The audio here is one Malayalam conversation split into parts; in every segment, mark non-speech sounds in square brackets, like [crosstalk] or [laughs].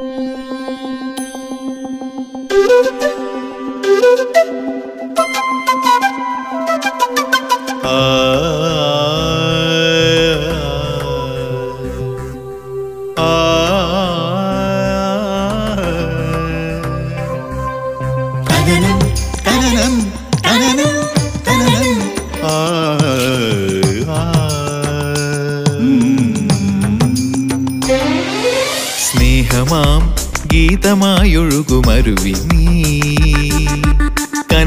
嗯。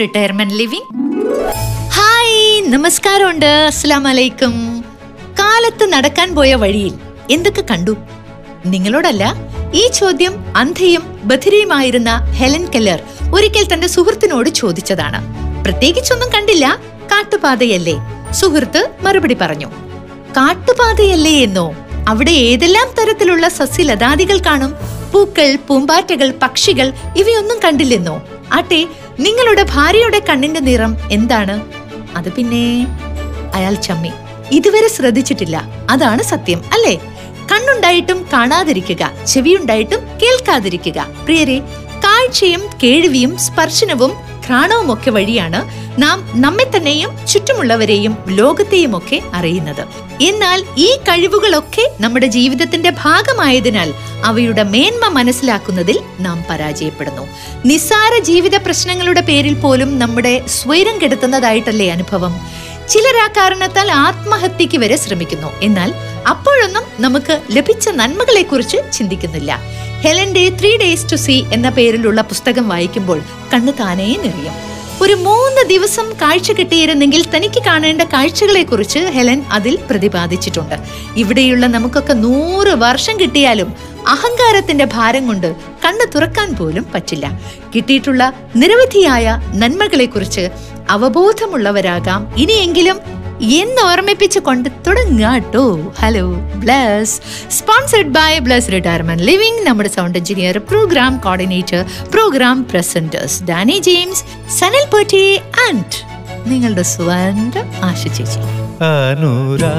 റിട്ടയർമെന്റ് ലിവിംഗ് ഹായ് നമസ്കാരമുണ്ട്. അലൈക്കും കാലത്ത് നടക്കാൻ പോയ വഴിയിൽ എന്തൊക്കെ കണ്ടു? നിങ്ങളോടല്ല ഈ ചോദ്യം അന്ധയും ബധിരയുമായിരുന്ന ഹെലൻ കെല്ലർ ഒരിക്കൽ തന്റെ സുഹൃത്തിനോട് ചോദിച്ചതാണ്. പ്രത്യേകിച്ചൊന്നും കണ്ടില്ല കാട്ടുപാതയല്ലേ? സുഹൃത്ത് മറുപടി പറഞ്ഞു. കാട്ടുപാതയല്ലേ എന്നോ? അവിടെ ഏതെല്ലാം തരത്തിലുള്ള സസ്യലതാദികൾ കാണും? പൂക്കൾ പൂമ്പാറ്റകൾ പക്ഷികൾ ഇവയൊന്നും കണ്ടില്ലെന്നോ? ആട്ടെ നിങ്ങളുടെ ഭാര്യയുടെ കണ്ണിന്റെ നിറം എന്താണ്? അത് പിന്നെ അയാൾ ചമ്മി. ഇതുവരെ ശ്രദ്ധിച്ചിട്ടില്ല. അതാണ് സത്യം അല്ലേ? കണ്ണുണ്ടായിട്ടും കാണാതിരിക്കുക ചെവിയുണ്ടായിട്ടും കേൾക്കാതിരിക്കുക. പ്രിയരെ കാഴ്ചയും കേൾവിയും സ്പർശനവും ഘ്രാണവും ഒക്കെ വഴിയാണ് നാം നമ്മെ തന്നെയും ചുറ്റുമുള്ളവരെയും ലോകത്തെയും ഒക്കെ അറിയുന്നത്. എന്നാൽ ഈ കഴിവുകളൊക്കെ നമ്മുടെ ജീവിതത്തിന്റെ ഭാഗമായതിനാൽ അവയുടെ മേന്മ മനസ്സിലാക്കുന്നതിൽ നാം പരാജയപ്പെടുന്നു. നിസ്സാര ജീവിത പ്രശ്നങ്ങളുടെ പേരിൽ പോലും നമ്മുടെ സ്വൈരം കെടുത്തുന്നതായിട്ടല്ലേ അനുഭവം? ചിലർ ആ കാരണത്താൽ ആത്മഹത്യക്ക് വരെ ശ്രമിക്കുന്നു. എന്നാൽ അപ്പോഴൊന്നും നമുക്ക് ലഭിച്ച നന്മകളെക്കുറിച്ച് ചിന്തിക്കുന്നില്ല. ഹെലന്റെ ത്രീ ഡേയ്സ് ടു സീ എന്ന പേരിലുള്ള പുസ്തകം വായിക്കുമ്പോൾ കണ്ണു താനേ നിറയും. ഒരു മൂന്ന് ദിവസം കാഴ്ച കിട്ടിയിരുന്നെങ്കിൽ തനിക്ക് കാണേണ്ട കാഴ്ചകളെ കുറിച്ച് ഹെലൻ അതിൽ പ്രതിപാദിച്ചിട്ടുണ്ട്. ഇവിടെയുള്ള നമുക്കൊക്കെ നൂറ് വർഷം കിട്ടിയാലും അഹങ്കാരത്തിന്റെ ഭാരം കൊണ്ട് കണ്ണ് തുറക്കാൻ പോലും പറ്റില്ല. കിട്ടിയിട്ടുള്ള നിരവധിയായ നന്മകളെക്കുറിച്ച് അവബോധമുള്ളവരാകാം. ഇനിയെങ്കിലും എന്ന് ഓർമ്മിപ്പിച്ചു കൊണ്ട് തുടങ്ങാട്ടോ hello Bless sponsored by Bless retirement living നമ്മുടെ sound engineer program coordinator program presenters Danny James Sanal Potti and നിങ്ങളുടെ സ്വന്തം ആശ ചേച്ചി. അനുരാഗിണി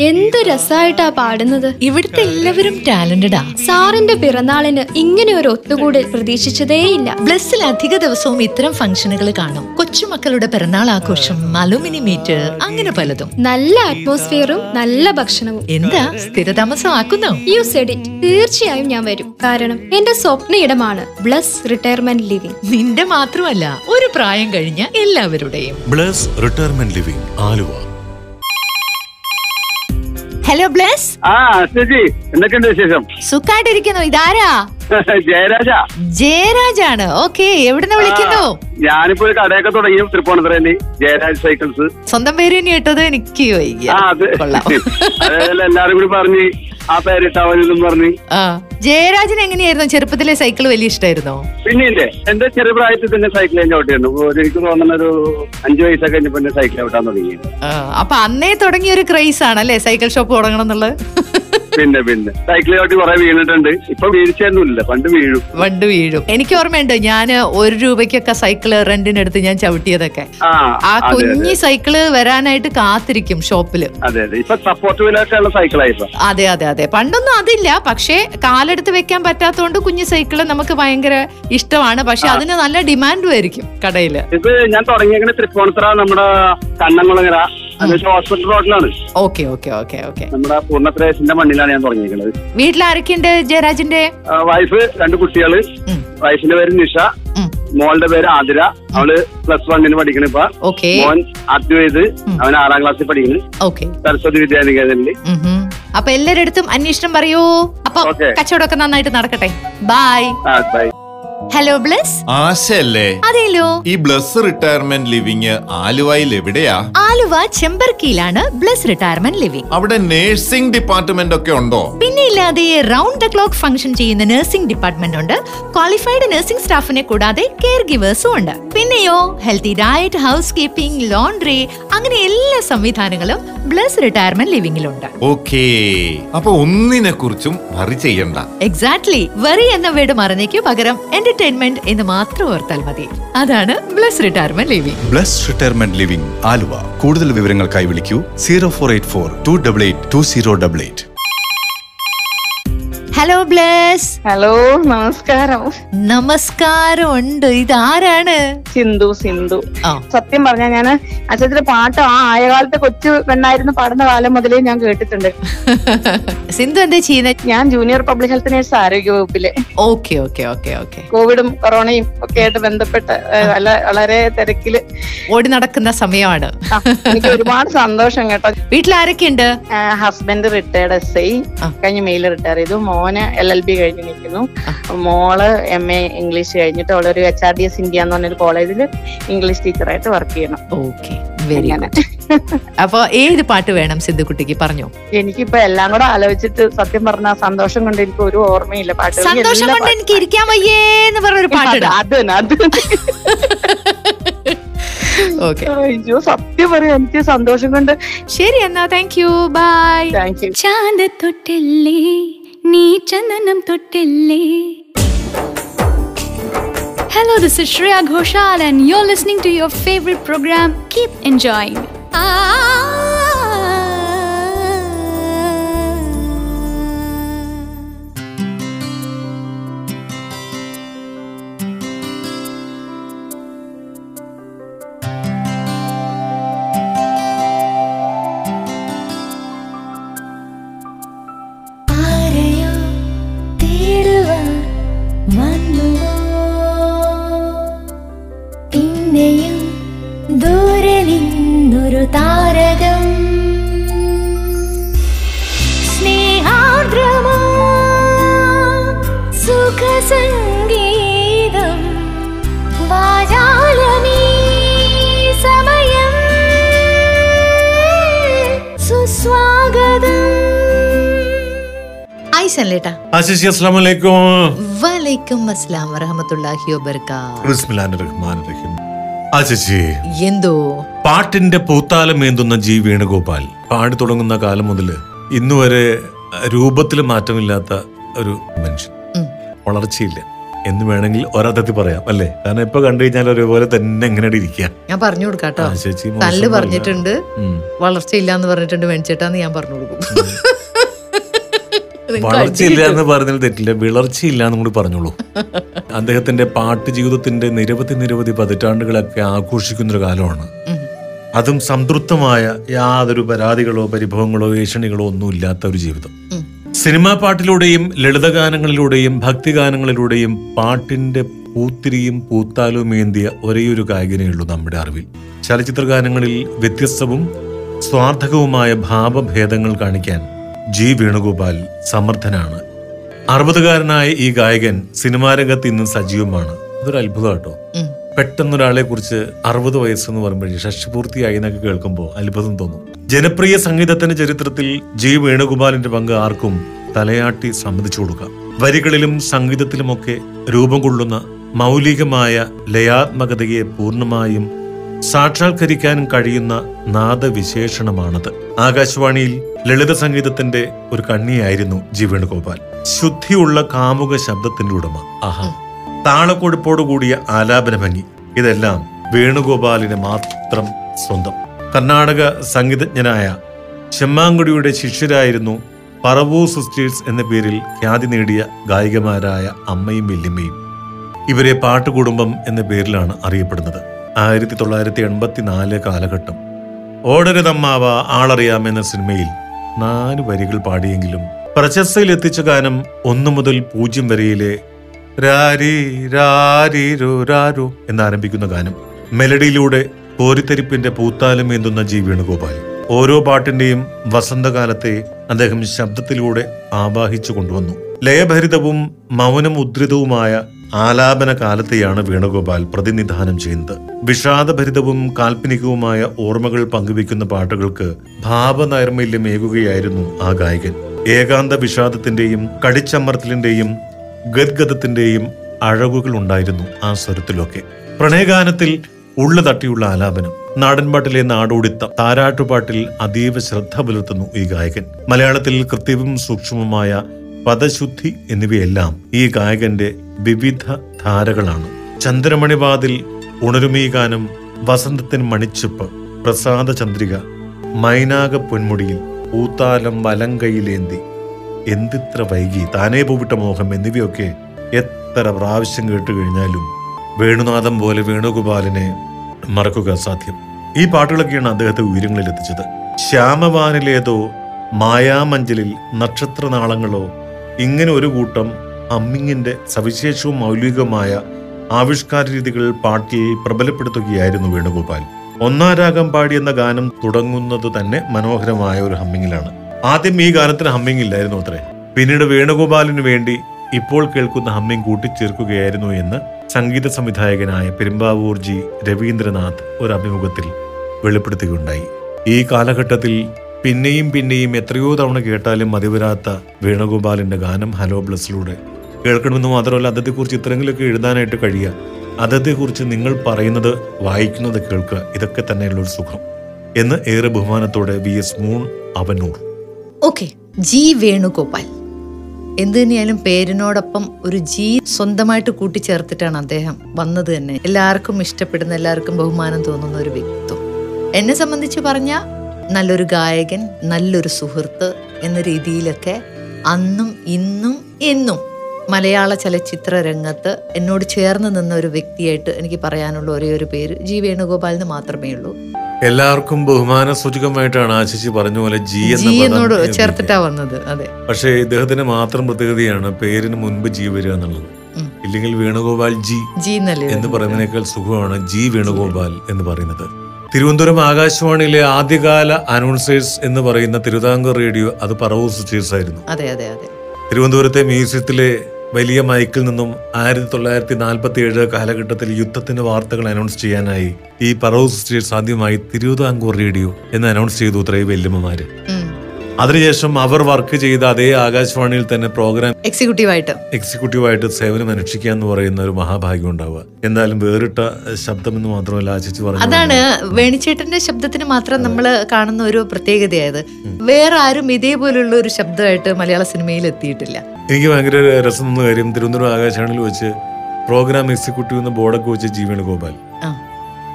എന്ത് രസായിട്ടാ പാടുന്നത്. ഇവിടുത്തെ എല്ലാവരും ടാലന്റഡാ. സാറിന്റെ പിറന്നാളിന് ഇങ്ങനെ ഒരു ഒത്തുകൂടൽ പ്രതീക്ഷിച്ചതേയില്ല. ബ്ലസ്സിൽ അധിക ദിവസവും ഇത്തരം ഫംഗ്ഷനുകൾ കാണും. കൊച്ചുമക്കളുടെ പിറന്നാൾ ആഘോഷം അലുമിനി മീറ്റ് അങ്ങനെ പലതും. നല്ല അറ്റ്മോസ്ഫിയറും നല്ല ഭക്ഷണവും. എന്താ? സ്ഥിരതാമസം ആക്കുന്നോ? യു സെഡ് ഇറ്റ് തീർച്ചയായും ഞാൻ വരും. കാരണം എന്റെ സ്വപ്ന ഇടമാണ് ബ്ലസ് റിട്ടയർമെന്റ് ലിവിംഗ്. നിന്റെ മാത്രമല്ല ഒരു പ്രായം കഴിഞ്ഞ എല്ലാവരുടെയും. Bless retirement living. Aluva. Hello Bless ആ ചേച്ചി എന്തൊക്കെയുണ്ട് വിശേഷം? സുഖായിട്ടിരിക്കുന്നു. ഇതാരാ? [laughs] ജയരാജ. ജയരാജാണ്. ഓക്കെ എവിടുന്ന് വിളിക്കുന്നു? ഞാനിപ്പോ ഒരു കടയൊക്കെ തുടങ്ങി തൃപ്പൂണിത്തുറയിൽ ജയരാജ് സൈക്കിൾസ്. സ്വന്തം പേര് തന്നെ കേട്ടത് എനിക്ക് കൊള്ളാം. [laughs] എല്ലാരും കൂടി പറഞ്ഞ് ആ പേരിട്ടാവനും പറഞ്ഞ്. ആ. ജയരാജൻ എങ്ങനെയായിരുന്നു? ചെറുപ്പത്തിലെ സൈക്കിൾ വലിയ ഇഷ്ടമായിരുന്നോ പിന്നെ എന്റെ ചെറിയ പ്രായത്തിൽ തന്നെ സൈക്കിൾ എന്റെ ചവിട്ടിയിരുന്നു. ഒരു എനിക്ക് തോന്നുന്ന ഒരു അഞ്ചു വയസ്സൊക്കെ കഴിഞ്ഞപ്പോ സൈക്കിൾ ചവിട്ടാൻ തുടങ്ങി. ആ, അപ്പൊ അന്നേ തുടങ്ങിയ ഒരു ക്രൈസ് ആണല്ലേ? സൈക്കിൾ ഷോപ്പ് തുടങ്ങണം എന്നുള്ളത്. പിന്നെ പിന്നെ. സൈക്കിൾ ചവിട്ടി കുറെ വീണിട്ടുണ്ട്. ഇപ്പൊ വീഴ്ചയൊന്നുമില്ല. പണ്ട് വീഴും. പണ്ട് വീഴും. എനിക്ക് ഓർമ്മയുണ്ട് ഞാൻ ഒരു രൂപയ്ക്കൊക്കെ സൈക്കിൾ റെന്റിനെടുത്ത് ഞാൻ ചവിട്ടിയതൊക്കെ. ആ ആ അതെ കുഞ്ഞി സൈക്കിൾ വരാനായിട്ട് കാത്തിരിക്കും ഷോപ്പിൽ. അതെ അതെ. ഇപ്പൊ സപ്പോർട്ട് വീലൊക്കെ ഉള്ള സൈക്കിളായി ഇപ്പൊ. അതെ അതെ അതെ. പണ്ടൊന്നും അതില്ല. പക്ഷേ കാലെടുത്ത് വെക്കാൻ പറ്റാത്തതുകൊണ്ട് കുഞ്ഞു സൈക്കിൾ നമുക്ക് ഭയങ്കര ഇഷ്ടമാണ്. പക്ഷെ അതിന് നല്ല ഡിമാൻഡും ആയിരിക്കും കടയിൽ. ഇത് ഞാൻ തുടങ്ങിയേക്കണ തൃപ്പൂണിത്തറ നമ്മുടെ കണ്ണംകുളങ്ങര ഹോസ്പിറ്റൽ റോഡിലാണ് ഓക്കെ ഓക്കെ ഓക്കെ ഓക്കെ. നമ്മുടെ പൂർണത്രേശന്റെ മണ്ണിലാണ് ഞാൻ തുടങ്ങിയേക്കുന്നത് വീട്ടിൽ ആരൊക്കെയുണ്ട് ജയരാജിന്റെ വൈഫ് രണ്ട് കുട്ടികൾ. വൈഫിന്റെ പേര് നിഷ. മോളുടെ പേര് ആതിര. അവൾ പ്ലസ് വണ്ണിന് പഠിക്കണ ഇപ്പൊ. മോൻ അദ്വൈത്. അവൻ ആറാം ക്ലാസ്സിൽ പഠിക്കുന്നു ഓക്കെ. സരസ്വതി വിദ്യാനികേതനിൽ. അപ്പൊ എല്ലാരടുത്തും അന്വേഷണം പറയൂ. അപ്പൊ Okay. കച്ചവടമൊക്കെ നന്നായിട്ട് നടക്കട്ടെ. ബൈ ബൈ ഹലോ ബ്ലസ് ആശയല്ലേ? അതെല്ലോ. ഈ ബ്ലസ് റിട്ടയർമെന്റ് ലിവിങ് ആലുവയിൽ എവിടെയാ? ആലുവ ചെമ്പർക്കിയിലാണ് ബ്ലസ് റിട്ടയർമെന്റ് ലിവിംഗ് അവിടെ നേഴ്സിംഗ് ഡിപ്പാർട്ട്മെന്റ് ഒക്കെ ഉണ്ടോ? പിന്നെ ഇല്ലാതെ റൗണ്ട് ദ ക്ലോക്ക് ഫംഗ്ഷൻ ചെയ്യുന്ന നഴ്സിംഗ് ഡിപ്പാർട്ട്മെന്റ് ഉണ്ട്. ക്വാളിഫൈഡ് നഴ്സിംഗ് സ്റ്റാഫിനെ കൂടാതെ കെയർ ഗിവേഴ്സും ഉണ്ട്. പിന്നെയോ healthy diet housekeeping laundry അങ്ങനെ എല്ലാ സംവിധാനങ്ങളും ബ്ലസ് റിട്ടയർമെന്റ് ലിവിംഗിലുണ്ട് ഓക്കേ അപ്പൊ ഒന്നിനെ കുറിച്ചും വറി ചെയ്യണ്ട. എക്സാക്ട്ലി വെറി എന്ന വീട് മറന്നേക്ക് പകരം എന്റർടൈൻമെന്റ് എന്ന് മാത്രം ഓർത്താൽ മതി. അതാണ് Bless retirement living Bless retirement living Aluva. കൂടുതൽ വിവരങ്ങൾക്കായി വിളിക്കൂ zero four eight four two double eight two zero double eight hello Bless hello നമസ്കാരം. നമസ്കാരം ഉണ്ട് ഇതാരാണ്? സിന്ധു സിന്ധു. സത്യം പറഞ്ഞ ഞാൻ അച്ഛത്തിന്റെ പാട്ട് ആ ആയകാലത്തെ കൊച്ചു പെണ്ണായിരുന്നു പാടുന്ന കാലം മുതലേ ഞാൻ കേട്ടിട്ടുണ്ട്. [laughs] സിന്ധു എന്താ ചെയ്യുന്നത് ഞാൻ ജൂനിയർ പബ്ലിക് ഹെൽത്ത് നേഴ്സ് ആരോഗ്യ വകുപ്പിലെ ഓക്കെ ഓക്കെ ഓക്കെ ഓക്കെ. കോവിഡും കൊറോണയും ഒക്കെ ആയിട്ട് ബന്ധപ്പെട്ട വളരെ തിരക്കിൽ. ഓടി നടക്കുന്ന സമയമാണ്. എനിക്ക് ഒരുപാട് സന്തോഷം കേട്ടോ. വീട്ടിൽ ആരൊക്കെയുണ്ട് ഹസ്ബൻഡ് റിട്ടയർഡ് എസ് ഐ. കഴിഞ്ഞ മെയിൽ റിട്ടയർ ചെയ്തു. മോന് എൽ എൽ ബി കഴിഞ്ഞ് നിൽക്കുന്നു. മോൾ എം എ ഇംഗ്ലീഷ് കഴിഞ്ഞിട്ട് അവളൊരു H R D S India എന്ന് പറഞ്ഞൊരു കോളേജിൽ ഇംഗ്ലീഷ് ടീച്ചറായിട്ട് വർക്ക് ചെയ്യണം. Okay very. ഗുഡ് അപ്പൊ ഏത് പാട്ട് വേണം സിന്ധു കുട്ടിക്ക് പറഞ്ഞു. എനിക്കിപ്പോ എല്ലാം കൂടെ ആലോചിച്ചിട്ട് സത്യം പറഞ്ഞ സന്തോഷം കൊണ്ട് എനിക്ക് ഒരു ഓർമ്മയില്ല പാട്ട്. സന്തോഷം കൊണ്ട് എനിക്ക് ഇരിക്കാൻ വയ്യേ എന്ന് പറഞ്ഞൊരു [laughs] പാട്ട് അത് അത് [laughs] അയ്യോ സത്യം പറയാം എനിക്ക് സന്തോഷം കൊണ്ട് ശരി എന്നാ thank you bye thank you ചാന്ത തൊട്ടില്ലേ? നീ ചന്ദനം തൊട്ടില്ലേ Hello, this is Shreya Ghoshal, and you're listening to your favorite program. Keep enjoying. ആരെയോ Hi സല്ലേട്ടാ ആശിഷി അസ്ലാം വലൈക്കും വലൈക്കും അസ്ലാം വറഹമത്തുള്ളാഹി വബർക്കാത്ത് ബിസ്മില്ലാഹിർ റഹ്മാനിർ റഹീം. ആശിഷി എന്തോ? പാട്ടിന്റെ പൂത്താലമേന്തുന്ന ജി വേണുഗോപാൽ. പാടി തുടങ്ങുന്ന കാലം മുതൽ ഇന്നുവരെ രൂപത്തിൽ മാറ്റമില്ലാത്ത ഒരു മനുഷ്യൻ. വളർച്ചയില്ല. എന്ന് വേണമെങ്കിൽ ഒരർത്ഥത്തിൽ പറയാം അല്ലേ? കാരണം ഇപ്പൊ കണ്ടു കഴിഞ്ഞാൽ ഒരേപോലെ തന്നെ എങ്ങനെ ഇരിക്കുക ഞാൻ പറഞ്ഞു കൊടുക്കാട്ടോ തല്ല് പറഞ്ഞിട്ടുണ്ട്. വളർച്ചയില്ല എന്ന് പറഞ്ഞിട്ടുണ്ട് മേടിച്ചേട്ടാന്ന് ഞാൻ പറഞ്ഞു കൊടുക്കും. വളർച്ചയില്ല എന്ന് പറഞ്ഞാൽ തെറ്റില്ല. വിളർച്ചയില്ല എന്നും കൂടി പറഞ്ഞോളൂ. അദ്ദേഹത്തിന്റെ പാട്ട് ജീവിതത്തിന്റെ നിരവധി നിരവധി പതിറ്റാണ്ടുകളൊക്കെ ആഘോഷിക്കുന്ന ഒരു കാലമാണ് അതും സംതൃപ്തമായ യാതൊരു പരാതികളോ പരിഭവങ്ങളോ ഏഷണികളോ ഒന്നും ഇല്ലാത്ത ഒരു ജീവിതം. സിനിമാ പാട്ടിലൂടെയും ലളിതഗാനങ്ങളിലൂടെയും ഭക്തിഗാനങ്ങളിലൂടെയും പാട്ടിന്റെ പൂത്തിരിയും പൂത്താലും ഏന്തിയ ഒരേയൊരു ഗായകനേ ഉള്ളൂ നമ്മുടെ അറിവിൽ. ചലച്ചിത്ര ഗാനങ്ങളിൽ വ്യത്യസ്തവും സ്വാർത്ഥകവുമായ ഭാവഭേദങ്ങൾ കാണിക്കാൻ ജി വേണുഗോപാൽ സമർത്ഥനാണ്. അറുപതുകാരനായ ഈ ഗായകൻ സിനിമാ രംഗത്ത് ഇന്നും സജീവമാണ്. അതൊരു അത്ഭുതം കേട്ടോ. പെട്ടെന്നൊരാളെ കുറിച്ച് അറുപത് വയസ്സെന്ന് പറയുമ്പോഴേ ഷഷ്ടിപൂർത്തിയായി എന്നൊക്കെ കേൾക്കുമ്പോൾ അത്ഭുതം തോന്നും. ജനപ്രിയ സംഗീതത്തിന്റെ ചരിത്രത്തിൽ ജി വേണുഗോപാലിന്റെ പങ്ക് ആർക്കും തലയാട്ടി സമ്മതിച്ചു കൊടുക്കാം. വരികളിലും സംഗീതത്തിലുമൊക്കെ രൂപം കൊള്ളുന്ന മൗലികമായ ലയാത്മകതയെ പൂർണമായും സാക്ഷാത്കരിക്കാനും കഴിയുന്ന നാദവിശേഷണമാണത്. ആകാശവാണിയിൽ ലളിത സംഗീതത്തിന്റെ ഒരു കണ്ണിയായിരുന്നു ജി വേണുഗോപാൽ. ശുദ്ധിയുള്ള കാമുക ശബ്ദത്തിന്റെ ഉടമ. ആഹാ. താളക്കൊഴുപ്പോടുകൂടിയ ആലാപന ഭംഗി ഇതെല്ലാം വേണുഗോപാലിന് മാത്രം സ്വന്തം. കർണാടക സംഗീതജ്ഞനായ ചെമ്മാങ്കുടിയുടെ ശിഷ്യരായിരുന്നു പറവൂ സിസ്റ്റേഴ്സ് എന്ന പേരിൽ ഖ്യാതി നേടിയ ഗായികമാരായ അമ്മയും വല്യമ്മയും ഇവരെ പാട്ടുകുടുംബം എന്ന പേരിലാണ് അറിയപ്പെടുന്നത്. ആയിരത്തി തൊള്ളായിരത്തി എൺപത്തിനാല് കാലഘട്ടം. ഓടരുതമ്മാവ ആളറിയാം എന്ന സിനിമയിൽ നാല് വരികൾ പാടിയെങ്കിലും പ്രശസ്തയിൽ എത്തിച്ച ഗാനം ഒന്നു മുതൽ പൂജ്യം വരെയിലെ എന്നാരംഭിക്കുന്ന ഗാനം. മെലഡിയിലൂടെ കോരിത്തെരിപ്പിന്റെ പൂത്താലം എന്തുന്ന ജി വേണുഗോപാൽ. ഓരോ പാട്ടിന്റെയും വസന്തകാലത്തെ അദ്ദേഹം ശബ്ദത്തിലൂടെ ആവാഹിച്ചു കൊണ്ടുവന്നു. ലയഭരിതവും മൗനമുദ്രിതവുമായ ആലാപന കാലത്തെയാണ് വേണുഗോപാൽ പ്രതിനിധാനം ചെയ്യുന്നത്. വിഷാദഭരിതവും കാൽപ്പനികവുമായ ഓർമ്മകൾ പങ്കുവെക്കുന്ന പാട്ടുകൾക്ക് ഭാവനൈർമല്യമേകുകയായിരുന്നു ആ ഗായകൻ. ഏകാന്ത വിഷാദത്തിന്റെയും കടിച്ചമർത്തലിന്റെയും ഗദ്ഗതത്തിന്റെയും അഴകുകൾ ഉണ്ടായിരുന്നു ആ സ്വരത്തിലൊക്കെ. പ്രണയഗാനത്തിൽ ഉള്ളു തട്ടിയുള്ള ആലാപനം. നാടൻപാട്ടിലെ നാടോടിത്തം താരാട്ടുപാട്ടിൽ അതീവ ശ്രദ്ധ പുലർത്തുന്നു ഈ ഗായകൻ. മലയാളത്തിൽ കൃത്യവും സൂക്ഷ്മവുമായ പദശുദ്ധി എന്നിവയെല്ലാം ഈ ഗായകന്റെ വിവിധ ധാരകളാണ്. ചന്ദ്രമണിവാതിൽ ഉണരുമീ ഗാനം വസന്തത്തിൻ മണിച്ചിപ്പ് പ്രസാദ ചന്ദ്രിക മൈനാക പൊന്മുടിയിൽ പൂത്താലം വലങ്കയിലേന്തി. എന്തിത്ര വൈകി താനേ പൂവിട്ട മോഹം എന്നിവയൊക്കെ എത്ര പ്രാവശ്യം കേട്ടു കഴിഞ്ഞാലും വേണുനാഥം പോലെ വേണുഗോപാലിനെ മറക്കുക സാധ്യം. ഈ പാട്ടുകളൊക്കെയാണ് അദ്ദേഹത്തെ ഉയരങ്ങളിൽ എത്തിച്ചത് ശ്യാമവാനിലേതോ മായാമഞ്ചലിൽ നക്ഷത്രനാളങ്ങളോ ഇങ്ങനെ ഒരു കൂട്ടം അമ്മിങ്ങിന്റെ സവിശേഷവും മൗലികമായ ആവിഷ്കാര രീതികൾ പാട്ടിൽ പ്രബലപ്പെടുത്തുകയായിരുന്നു വേണുഗോപാൽ. ഒന്നാം രാഗം പാടി എന്ന ഗാനം തുടങ്ങുന്നത് തന്നെ മനോഹരമായ ഒരു ഹമ്മിങ്ങിലാണ്. ആദ്യം ഈ ഗാനത്തിന് ഹമ്മിങ് ഇല്ലായിരുന്നു അത്രേ. പിന്നീട് വേണുഗോപാലിന് വേണ്ടി ഇപ്പോൾ കേൾക്കുന്ന ഹമ്മിങ് കൂട്ടിച്ചേർക്കുകയായിരുന്നു എന്ന് സംഗീത സംവിധായകനായ പെരുമ്പാവൂർ ജി രവീന്ദ്രനാഥ് ഒരു അഭിമുഖത്തിൽ വെളിപ്പെടുത്തുകയുണ്ടായി. ഈ കാലഘട്ടത്തിൽ പിന്നെയും പിന്നെയും എത്രയോ തവണ കേട്ടാലും മതിവരാത്ത വേണുഗോപാലിന്റെ ഗാനം ഹലോ ബ്ലസ്സിലൂടെ. കേൾക്കണമെന്ന് മാത്രമല്ല അദ്ദേഹത്തെക്കുറിച്ച് ഇത്രയെങ്കിലുമൊക്കെ എഴുതാനായിട്ട് കഴിയുക. അദ്ദേഹത്തെക്കുറിച്ച് നിങ്ങൾ പറയുന്നത് വായിക്കുന്നത് കേൾക്കുക ഇതൊക്കെ തന്നെയുള്ള ഒരു സുഖം. എന്ന് ഏറെ ബഹുമാനത്തോടെ വി എസ് മൂൺ അവനൂർ. Okay G Venugopal. എന്ത് തന്നെയായാലും പേരിനോടൊപ്പം ഒരു ജി സ്വന്തമായിട്ട് കൂട്ടിച്ചേർത്തിട്ടാണ് അദ്ദേഹം വന്നത് തന്നെ. എല്ലാവർക്കും ഇഷ്ടപ്പെടുന്ന എല്ലാവർക്കും ബഹുമാനം തോന്നുന്ന ഒരു വ്യക്തിത്വം. എന്നെ സംബന്ധിച്ച് പറഞ്ഞ നല്ലൊരു ഗായകൻ നല്ലൊരു സുഹൃത്ത് എന്ന രീതിയിലൊക്കെ അന്നും ഇന്നും എന്നും മലയാള ചലച്ചിത്ര രംഗത്ത് എന്നോട് ചേർന്ന് നിന്ന ഒരു വ്യക്തിയായിട്ട് എനിക്ക് പറയാനുള്ള ഒരേ ഒരു പേര് ജി വേണുഗോപാൽ എന്ന് മാത്രമേ ഉള്ളൂ. എല്ലാവർക്കും ബഹുമാന സൂചകമായിട്ടാണ് ആശിച്ച് പറഞ്ഞ പോലെ ജി എന്നോട് ചേർത്തിട്ടാ വന്നത് അതെ. പക്ഷേ ഇദ്ദേഹത്തിന് മാത്രം പ്രത്യേകതയാണ് പേരിന് മുൻപ് ജി വരിക എന്നുള്ളത്. ഇല്ലെങ്കിൽ വേണുഗോപാൽ ജി ജി എന്ന് പറയുന്നതിനേക്കാൾ സുഖമാണ് ജി വേണുഗോപാൽ എന്ന് പറയുന്നത്. തിരുവനന്തപുരം ആകാശവാണിയിലെ ആദ്യകാല അനൗൺസേഴ്സ് എന്ന് പറയുന്ന തിരുവിതാംകൂർ റേഡിയോ അത് പറവൂർ സിസ്റ്റേഴ്സ് ആയിരുന്നു അതെ അതെ അതെ. തിരുവനന്തപുരത്തെ മ്യൂസിയത്തിലെ വലിയ മൈക്കിൽ നിന്നും ആയിരത്തി തൊള്ളായിരത്തി നാൽപ്പത്തി ഏഴ് കാലഘട്ടത്തിൽ യുദ്ധത്തിന്റെ വാർത്തകൾ അനൗൺസ് ചെയ്യാനായി ഈ പറവൂർ സിസ്റ്റേഴ്സ് ആദ്യമായി തിരുവിതാംകൂർ റേഡിയോ എന്ന് അനൗൺസ് ചെയ്തു ഇത്രയും വല്യമ്മമാര്. അതിനുശേഷം അവർ വർക്ക് ചെയ്ത അതേ ആകാശവാണിയിൽ തന്നെ പ്രോഗ്രാം എക്സിക്യൂട്ടീവായിട്ട് എക്സിക്യൂട്ടീവായിട്ട് സേവനം അനുഷ്ഠിക്കുക എന്ന് പറയുന്ന ഒരു മഹാഭാഗ്യം ഉണ്ടാവുക. എന്തായാലും വേറിട്ട ശബ്ദം എന്ന് മാത്രമല്ല ആശിച്ചു പറഞ്ഞു അതാണ് വേണിച്ചേട്ടന്റെ ശബ്ദത്തിന് മാത്രം നമ്മൾ കാണുന്ന ഒരു പ്രത്യേകതയായത്. വേറെ ആരും ഇതേപോലുള്ള ഒരു ശബ്ദമായിട്ട് മലയാള സിനിമയിൽ എത്തിയിട്ടില്ല. എനിക്ക് ഭയങ്കര രസം എന്ന കാര്യം തിരുവനന്തപുരം ആകാശവാണിയിൽ വെച്ച് പ്രോഗ്രാം എക്സിക്യൂട്ടീവ് എന്ന ബോർഡൊക്കെ വെച്ച് ജി വേണുഗോപാൽ.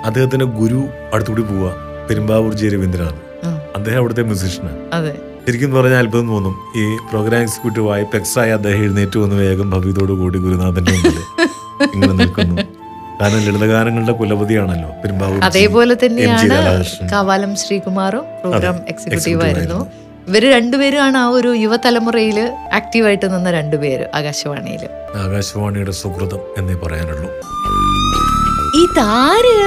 അദ്ദേഹത്തിന്റെ ഗുരു അടുത്തുകൂടി പോവുക. പെരുമ്പാവൂർ ജി രവീന്ദ്രനാഥ് അദ്ദേഹം അവിടുത്തെ മ്യൂസിഷ്യനാണ് ശരിക്കും പറഞ്ഞാൽ അത്ഭുതം തോന്നും. ഈ പ്രോഗ്രാം എക്സിക്യൂട്ടീവ് ആയി പെക്സായി അദ്ദേഹം എഴുന്നേറ്റ് വന്ന് വേഗം ഭവ്യതോടു കൂടി ഗുരുനാഥന്റെ മുമ്പിൽ ഇങ്ങനെ നിൽക്കുന്നു. കാരണം ലളിതഗാനങ്ങളുടെ കുലപതിയാണല്ലോ അതേപോലെ തന്നെയാണ് കാവാലം ശ്രീകുമാറും പ്രോഗ്രാം എക്സിക്യൂട്ടീവ് ആയിരുന്നു. ഇവർ രണ്ടുപേരുമാണ് ആ ഒരു യുവതലമുറയിൽ ആക്റ്റീവായിട്ട് നിന്ന രണ്ടുപേര് ആകാശവാണിയിൽ ആകാശവാണിയുടെ സുഹൃതം എന്നേ പറയാനുള്ളൂ. ഇതാര്?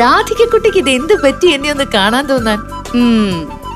രാധികക്കുട്ടിക്ക് ഇത് എന്ത് പറ്റി? എന്നെ ഒന്ന് കാണാൻ തോന്നാൻ.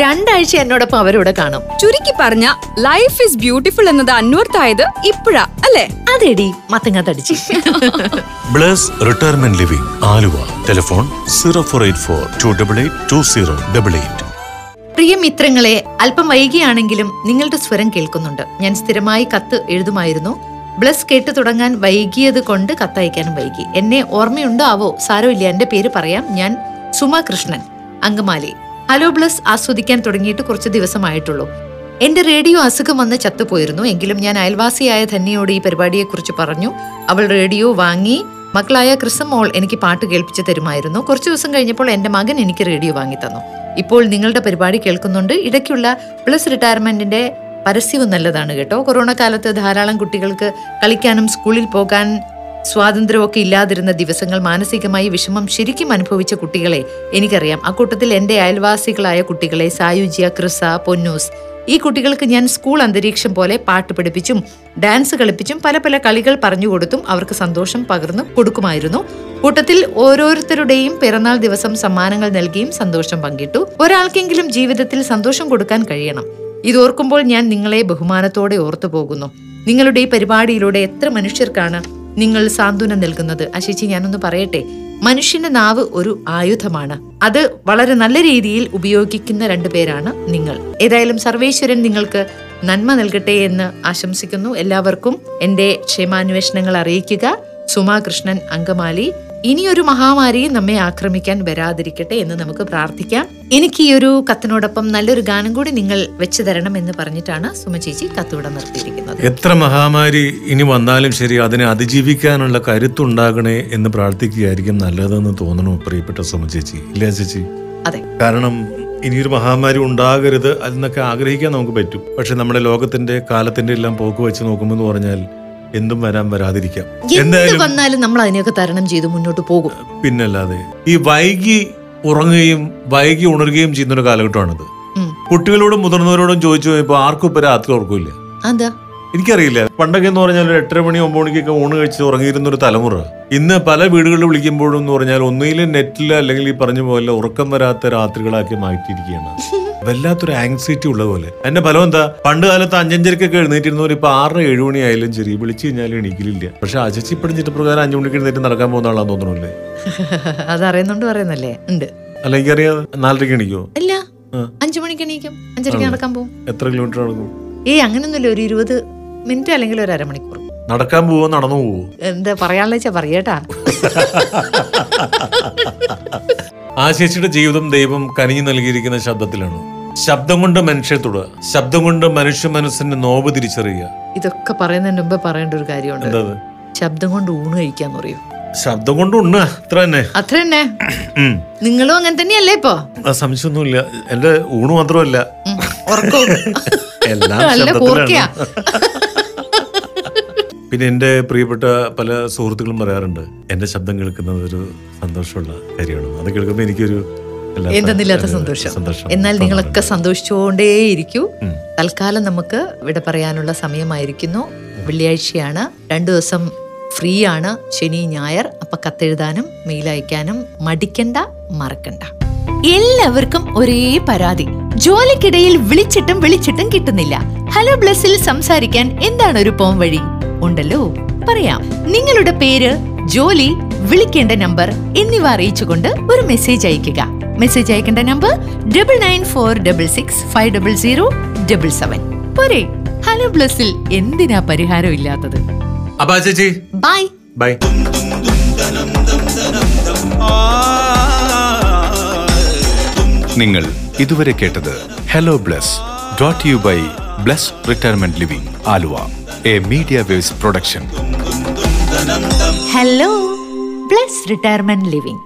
രണ്ടാഴ്ച എന്നോടൊപ്പം അവരോട് കാണും. ചുരുക്കി പറഞ്ഞ ലൈഫ് ഇസ് ബ്യൂട്ടിഫുൾ എന്നത് അന്വർത്ഥായത് ഇപ്പോഴാ അല്ലേ? അതെടി മത്തങ്ങ തടിച്ചു Bless retirement living Aluva. Telephone zero four eight four two double eight two zero double eight. പ്രിയ മിത്രങ്ങളെ അല്പം വൈകിയാണെങ്കിലും നിങ്ങളുടെ സ്വരം കേൾക്കുന്നുണ്ട്. ഞാൻ സ്ഥിരമായി കത്ത് എഴുതുമായിരുന്നു. ബ്ലസ് കേട്ട് തുടങ്ങാൻ വൈകിയത് കൊണ്ട് കത്തയക്കാനും വൈകി. എന്നെ ഓർമ്മയുണ്ടോ? ആവോ സാരമില്ല എന്റെ പേര് പറയാം. ഞാൻ സുമ കൃഷ്ണൻ അങ്കമാലി. ഹലോ ബ്ലസ് ആസ്വദിക്കാൻ തുടങ്ങിയിട്ട് കുറച്ച് ദിവസമായിട്ടുള്ളൂ. എന്റെ റേഡിയോ അസുഖം വന്ന് ചത്തുപോയിരുന്നു. എങ്കിലും ഞാൻ അയൽവാസിയായ ധന്യയോട് ഈ പരിപാടിയെക്കുറിച്ച് പറഞ്ഞു. അവൾ റേഡിയോ വാങ്ങി. മക്കളായ ക്രിസം മോൾ എനിക്ക് പാട്ട് കേൾപ്പിച്ചു തരുമായിരുന്നു. കുറച്ച് ദിവസം കഴിഞ്ഞപ്പോൾ എന്റെ മകൻ എനിക്ക് റേഡിയോ വാങ്ങി തന്നു. ഇപ്പോൾ നിങ്ങളുടെ പരിപാടി കേൾക്കുന്നുണ്ട്. ഇടയ്ക്കുള്ള പ്ലസ് റിട്ടയർമെന്റിന്റെ പരസ്യവും നല്ലതാണ് കേട്ടോ. കൊറോണ കാലത്ത് ധാരാളം കുട്ടികൾക്ക് കളിക്കാനും സ്കൂളിൽ പോകാൻ സ്വാതന്ത്ര്യമൊക്കെ ഇല്ലാതിരുന്ന ദിവസങ്ങൾ മാനസികമായി വിഷമം ശരിക്കും അനുഭവിച്ച കുട്ടികളെ എനിക്കറിയാം. അക്കൂട്ടത്തിൽ എന്റെ അയൽവാസികളായ കുട്ടികളെ സായുജ്യ ക്രിസ പൊന്നൂസ്. ഈ കുട്ടികൾക്ക് ഞാൻ സ്കൂൾ അന്തരീക്ഷം പോലെ പാട്ട് പഠിപ്പിച്ചും ഡാൻസ് കളിപ്പിച്ചും പല പല കളികൾ പറഞ്ഞു പറഞ്ഞുകൊടുത്തും അവർക്ക് സന്തോഷം പകർന്നു കൊടുക്കുമായിരുന്നു. കൂട്ടത്തിൽ ഓരോരുത്തരുടെയും പിറന്നാൾ ദിവസം സമ്മാനങ്ങൾ നൽകിയും സന്തോഷം പങ്കിട്ടു. ഒരാൾക്കെങ്കിലും ജീവിതത്തിൽ സന്തോഷം കൊടുക്കാൻ കഴിയണം. ഇതോർക്കുമ്പോൾ ഞാൻ നിങ്ങളെ ബഹുമാനത്തോടെ ഓർത്തു പോകുന്നു. നിങ്ങളുടെ ഈ പരിപാടിയിലൂടെ എത്ര മനുഷ്യർക്കാണ് നിങ്ങൾ സാന്ത്വനം നൽകുന്നത്. അശിച്ചി ഞാനൊന്ന് പറയട്ടെ. മനുഷ്യന്റെ നാവ് ഒരു ആയുധമാണ്. അത് വളരെ നല്ല രീതിയിൽ ഉപയോഗിക്കുന്ന രണ്ടുപേരാണ് നിങ്ങൾ. ഏതായാലും സർവേശ്വരൻ നിങ്ങൾക്ക് നന്മ നൽകട്ടെ എന്ന് ആശംസിക്കുന്നു. എല്ലാവർക്കും എന്റെ ക്ഷേമാന്വേഷണങ്ങൾ അറിയിക്കുക. സുമാകൃഷ്ണൻ അങ്കമാലി ഇനിയൊരു മഹാമാരി നമ്മെ ആക്രമിക്കാൻ വരാതിരിക്കട്ടെ എന്ന് നമുക്ക് പ്രാർത്ഥിക്കാം. എനിക്ക് ഈ ഒരു കത്തിനോടൊപ്പം നല്ലൊരു ഗാനം കൂടി നിങ്ങൾ വെച്ചു തരണം എന്ന് പറഞ്ഞിട്ടാണ് സുമ ചേച്ചി കത്തുവിടെ നിർത്തിയിരിക്കുന്നത്. എത്ര മഹാമാരി ഇനി വന്നാലും ശരി അതിനെ അതിജീവിക്കാനുള്ള കരുത്തുണ്ടാകണേ എന്ന് പ്രാർത്ഥിക്കുകയായിരിക്കും നല്ലതെന്ന് തോന്നണു പ്രിയപ്പെട്ട സുമ ചേച്ചി? ഇല്ലേ ചേച്ചി? അതെ. കാരണം ഇനിയൊരു മഹാമാരി ഉണ്ടാകരുത് എന്നൊക്കെ ആഗ്രഹിക്കാൻ നമുക്ക് പറ്റും. പക്ഷെ നമ്മുടെ ലോകത്തിന്റെ കാലത്തിന്റെ എല്ലാം പോക്ക് വെച്ച് നോക്കുമ്പോൾ എന്ന് പറഞ്ഞാൽ എന്തും വരാൻ വരാതിരിക്കാം. എന്തായാലും വന്നാലും നമ്മൾ അതിനെയൊക്കെ തരണം ചെയ്ത് മുന്നോട്ട് പോകും. പിന്നല്ലാതെ ഈ വൈകി ഉറങ്ങുകയും വൈകി ഉണരുകയും ചെയ്യുന്ന ഒരു കാലഘട്ടമാണിത്. കുട്ടികളോടും മുതിർന്നവരോടും ചോദിച്ചു പോയപ്പോ ആർക്കും ഇപ്പൊ രാത്രി ഉറക്കമില്ല എനിക്കറിയില്ല. പണ്ടൊക്കെ എന്ന് പറഞ്ഞാൽ ഒരു എട്ടര മണി ഒമ്പത് മണിക്കൊക്കെ ഊണ് കഴിച്ച് ഉറങ്ങിയിരുന്ന ഒരു തലമുറ. ഇന്ന് പല വീടുകളിൽ വിളിക്കുമ്പോഴും എന്ന് പറഞ്ഞാൽ ഒന്നുകിലും നെറ്റിൽ അല്ലെങ്കിൽ ഈ പറഞ്ഞ പോലെ ഉറക്കം വരാത്ത രാത്രികളാക്കി മാറ്റിയിരിക്കുകയാണ്. വല്ലാത്തൊരു ആങ്സൈറ്റി ഉള്ളതുപോലെ എന്റെ ഫലം എന്താ? പണ്ട് കാലത്ത് അഞ്ചഞ്ചരക്കൊക്കെ എഴുന്നേറ്റിരുന്നവർ ഇപ്പൊ ആറ് ഏഴ് മണി ആയാലും ശരി വിളിച്ചു കഴിഞ്ഞാലും എണീക്കില്ല പക്ഷെ അജച്ചി ഇപ്പോഴും പ്രകാരം അഞ്ചു മണിക്ക് എഴുന്നേറ്റ് നടക്കാൻ പോകുന്ന ആളാന്ന് തോന്നണല്ലേ അതറിയുന്നുണ്ട് [laughs] പറയുന്നല്ലേ? ഉണ്ട്. അല്ല എനിക്കറിയാം. നാലരക്ക് എണീക്കോ? ഇല്ല. അഞ്ചു മണിക്ക് എണീക്കും. അഞ്ചരക്ക്? നടക്കാൻ പോകും. എത്ര കിലോമീറ്റർ നടക്കും? ഏയ് അങ്ങനൊന്നുമില്ല. ഒരു ഇരുപത് മിനിറ്റ് അല്ലെങ്കിൽ ഒരു അരമണിക്കൂർ. നടക്കാൻ പോവോ നടന്നു പോവോ? എന്താ പറയാനുള്ള വെച്ചാ പറയട്ടാ ആ ചേച്ചിയുടെ ജീവിതം ദൈവം കനിഞ്ഞു നൽകിയിരിക്കുന്ന ശബ്ദത്തിലാണ്. ശബ്ദം കൊണ്ട് മനുഷ്യ തൊടുക ശബ്ദം കൊണ്ട് മനുഷ്യ മനസ്സിന്റെ നോവ് തിരിച്ചറിയുക. ഇതൊക്കെ പറയുന്നതിന് മുമ്പ് പറയേണ്ട ഒരു കാര്യമുണ്ട്. ശബ്ദം കൊണ്ട് ഊണ് കഴിക്കാന്ന് പറയൂ. ശബ്ദം കൊണ്ട് ഉണ്ണ അത്ര തന്നെ. അത്ര തന്നെ. നിങ്ങളും അങ്ങനെ തന്നെയല്ലേ ഇപ്പൊ? സംശയമൊന്നുമില്ല. എന്റെ ഊണ് മാത്രമല്ല. എല്ലാം ശബ്ദത്തിലാണ്. പിന്നെ എന്റെ പ്രിയപ്പെട്ട പല സുഹൃത്തുക്കളും പറയാറുണ്ട് എന്റെ ശബ്ദം കേൾക്കുന്നത് ഒരു സന്തോഷമുള്ള കാര്യമാണ്. അത് കേൾക്കുമ്പോൾ എനിക്കൊരു എന്തെന്നില്ലാത്ത സന്തോഷം. എന്നാൽ നിങ്ങളൊക്കെ സന്തോഷിച്ചുകൊണ്ടേയിരിക്കൂ. തൽക്കാലം നമുക്ക് ഇവിടെ പറയാനുള്ള സമയമായിരിക്കുന്നു. വെള്ളിയാഴ്ചയാണ് രണ്ടു ദിവസം ഫ്രീ ആണ് ശനി ഞായർ. അപ്പൊ കത്തെഴുതാനും മെയിൽ അയക്കാനും മടിക്കണ്ട മറക്കണ്ട. എല്ലാവർക്കും ഒരേ പരാതി. ജോലിക്കിടയിൽ വിളിച്ചിട്ടും വിളിച്ചിട്ടും കിട്ടുന്നില്ല. ഹലോ ബ്ലസ്സിൽ സംസാരിക്കാൻ എന്താണ് ഒരു പോം വഴി ഉണ്ടല്ലോ. പറയാം. നിങ്ങളുടെ പേര് ജോലി വിളിക്കേണ്ട നമ്പർ എന്നിവ അറിയിച്ചുകൊണ്ട് ഒരു മെസ്സേജ് അയയ്ക്കുക. മെസ്സേജ് അയക്കേണ്ട number double nine four double six five double zero double seven പോരെ. ഹലോ ബ്ലസ്സിൽ എന്തിനാ പരിഹാരം ഇല്ലാത്തത്? ബൈ ബൈ നിങ്ങൾ ഇതുവരെ കേട്ടത് hello Bless dot you by Bless retirement living Aluva. A media waves production. Hello Bless retirement living